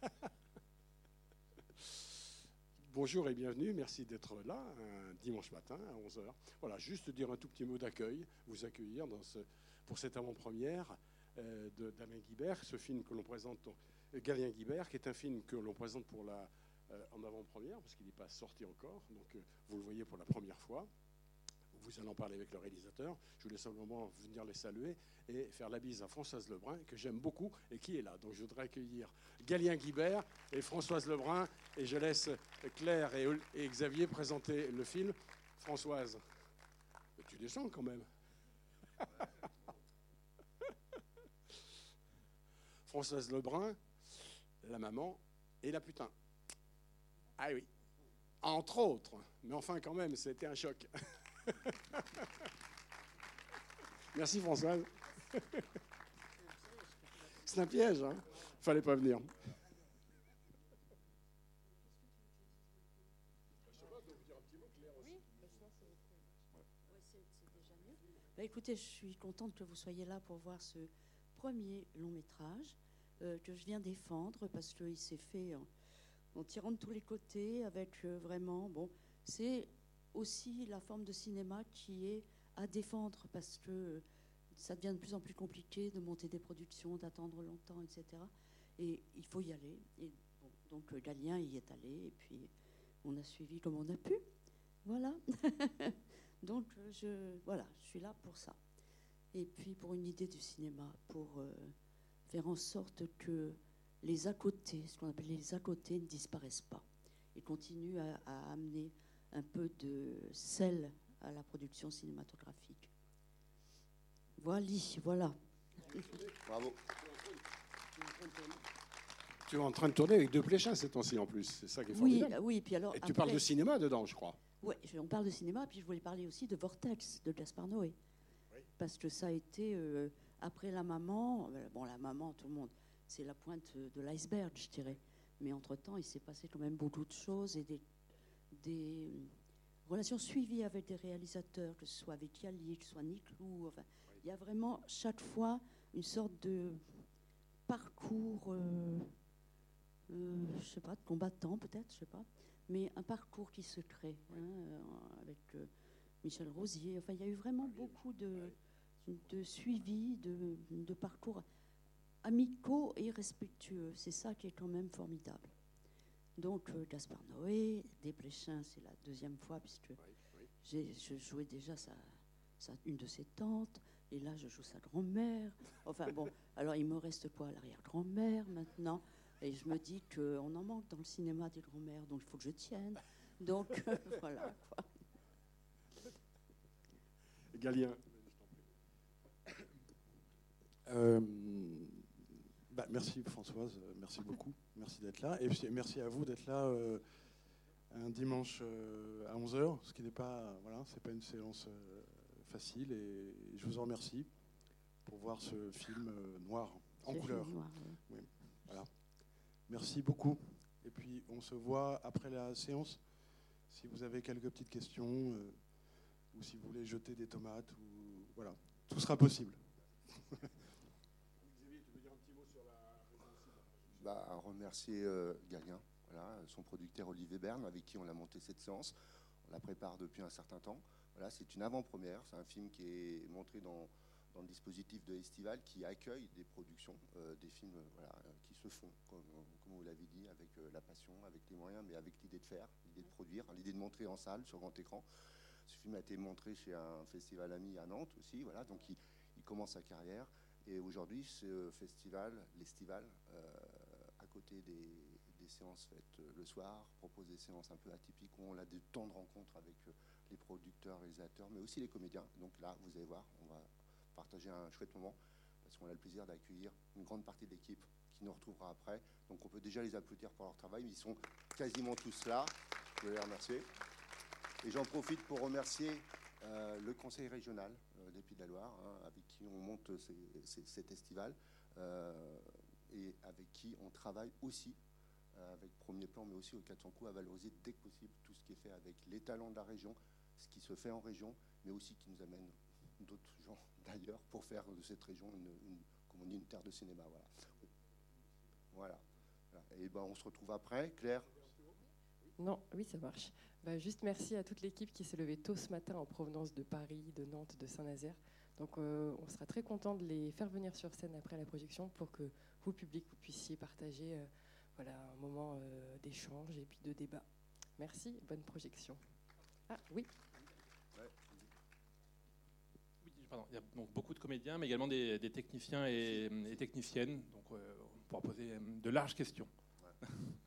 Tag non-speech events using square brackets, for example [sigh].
[laughs] Bonjour et bienvenue, merci d'être là dimanche matin à 11h. Voilà, juste dire un tout petit mot d'accueil, vous accueillir pour cette avant-première euh, d'Alain Guibert, ce film que l'on présente, euh, Galien Guibert, qui est un film que l'on présente euh, en avant-première, parce qu'il n'est pas sorti encore, donc vous le voyez pour la première fois. Vous allez en parler avec le réalisateur. Je voulais simplement venir les saluer et faire la bise à Françoise Lebrun, que j'aime beaucoup et qui est là. Donc je voudrais accueillir Galien Guibert et Françoise Lebrun. Et je laisse Claire et, et Xavier présenter le film. Françoise, tu descends quand même. [laughs] Françoise Lebrun, la maman et la putain. Ah oui, entre autres. Mais enfin, quand même, c'était un choc. [laughs] [laughs] Merci Françoise. C'est un piège, hein Fallait pas venir. Bah, écoutez, je suis contente que vous soyez là pour voir ce premier long métrage euh, que je viens défendre parce qu'il s'est fait en, tirant de tous les côtés avec euh, vraiment, bon, c'est aussi la forme de cinéma qui est à défendre parce que ça devient de plus en plus compliqué de monter des productions, d'attendre longtemps, etc. Et il faut y aller. Et donc euh, Galien y est allé et puis on a suivi comme on a pu. Voilà. [laughs] donc euh, je, voilà, je suis là pour ça. Et puis pour une idée du cinéma, pour euh, faire en sorte que les à côté, ce qu'on appelle les à côté, ne disparaissent pas et continuent à amener un peu de sel à la production cinématographique. Voilà, voilà. Bravo. Tu es en train de tourner avec deux pléchins ces temps-ci en plus, c'est ça qui est Oui, formidable. oui, puis alors. Et tu parles de cinéma dedans, je crois. Oui, on parle de cinéma, puis je voulais parler aussi de Vortex de Gaspard Noé. Oui. Parce que ça a été, euh, après la maman, euh, bon, la maman, tout le monde, c'est la pointe de l'iceberg, je dirais. Mais entre-temps, il s'est passé quand même beaucoup de choses et des, des euh, relations suivies avec des réalisateurs, que ce soit avec Yali, que ce soit Nick Lou. Enfin, il y a vraiment chaque fois une sorte de parcours, euh, euh, je sais pas, de combattant peut-être, je sais pas, mais un parcours qui se crée hein, euh, avec euh, Michel Rosier. Enfin, il y a eu vraiment beaucoup de, de suivi, de, de parcours amicaux et respectueux. C'est ça qui est quand même formidable. Donc, euh, Gaspard Noé, Desplechin, c'est la deuxième fois, puisque Oui, je jouais déjà sa, sa- une de ses tantes, et là, je joue sa grand-mère. Enfin bon, [laughs] alors il me reste quoi L'arrière-grand-mère maintenant? Et je me dis qu'on en manque dans le cinéma des grand-mères, donc il faut que je tienne. Donc, euh, [laughs] voilà. Quoi. Galien. Euh, merci Françoise, euh, merci beaucoup, merci d'être là. Et puis, merci à vous d'être là euh, un dimanche euh, à 11h, ce qui n'est pas, voilà, c'est pas une séance euh, facile. Et je vous en remercie pour voir ce film noir, en couleur. film noir, oui. Voilà. Merci beaucoup. Et puis on se voit après la séance. Si vous avez quelques petites questions ou si vous voulez jeter des tomates, ou voilà, tout sera possible. Xavier, tu veux dire un petit mot sur la Bah, remercier euh, son producteur Olivier Berne, avec qui on a monté cette séance. On la prépare depuis un certain temps. Voilà, c'est une avant-première. C'est un film qui est montré dans, dans le dispositif de Estival qui accueille des productions, euh, des films euh, euh, qui se font, comme, vous l'avez dit, avec la passion, avec les moyens, mais avec l'idée de faire, l'idée de produire, l'idée de montrer en salle, sur grand écran. Ce film a été montré chez un festival ami à Nantes aussi, voilà, donc il, commence sa carrière. Et aujourd'hui, ce festival, l'Estival, côté des, séances faites euh, le soir, propose des séances un peu atypiques où on a des temps de rencontre avec euh, les producteurs, réalisateurs, mais aussi les comédiens. Donc là, vous allez voir, on va partager un chouette moment parce qu'on a le plaisir d'accueillir une grande partie de l'équipe qui nous retrouvera après. Donc on peut déjà les applaudir pour leur travail. Ils sont quasiment tous là. Je veux les remercier. Et j'en profite pour remercier euh, le conseil régional des Pays de la Loire, hein, avec qui on monte cet estival, et avec qui on travaille aussi, euh, avec Premier Plan, mais aussi au 400 coups, à valoriser dès que possible tout ce qui est fait avec les talents de la région, ce qui se fait en région, mais aussi qui nous amène d'autres gens [laughs] d'ailleurs pour faire de cette région une, comme on dit, une terre de cinéma. Voilà. Voilà. Et ben, on se retrouve après. Claire? Non, oui, ça marche. Bah, juste merci à toute l'équipe qui s'est levée tôt ce matin en provenance de Paris, de Nantes, de Saint-Nazaire. Donc euh, on sera très content de les faire venir sur scène après la projection pour que vous, public, vous puissiez partager euh, voilà, un moment euh, d'échange et puis de débat. Merci, bonne projection. Ah oui. il y a donc beaucoup de comédiens, mais également des, techniciens et, techniciennes. Donc, on pourra poser de larges questions. Ça va [laughs]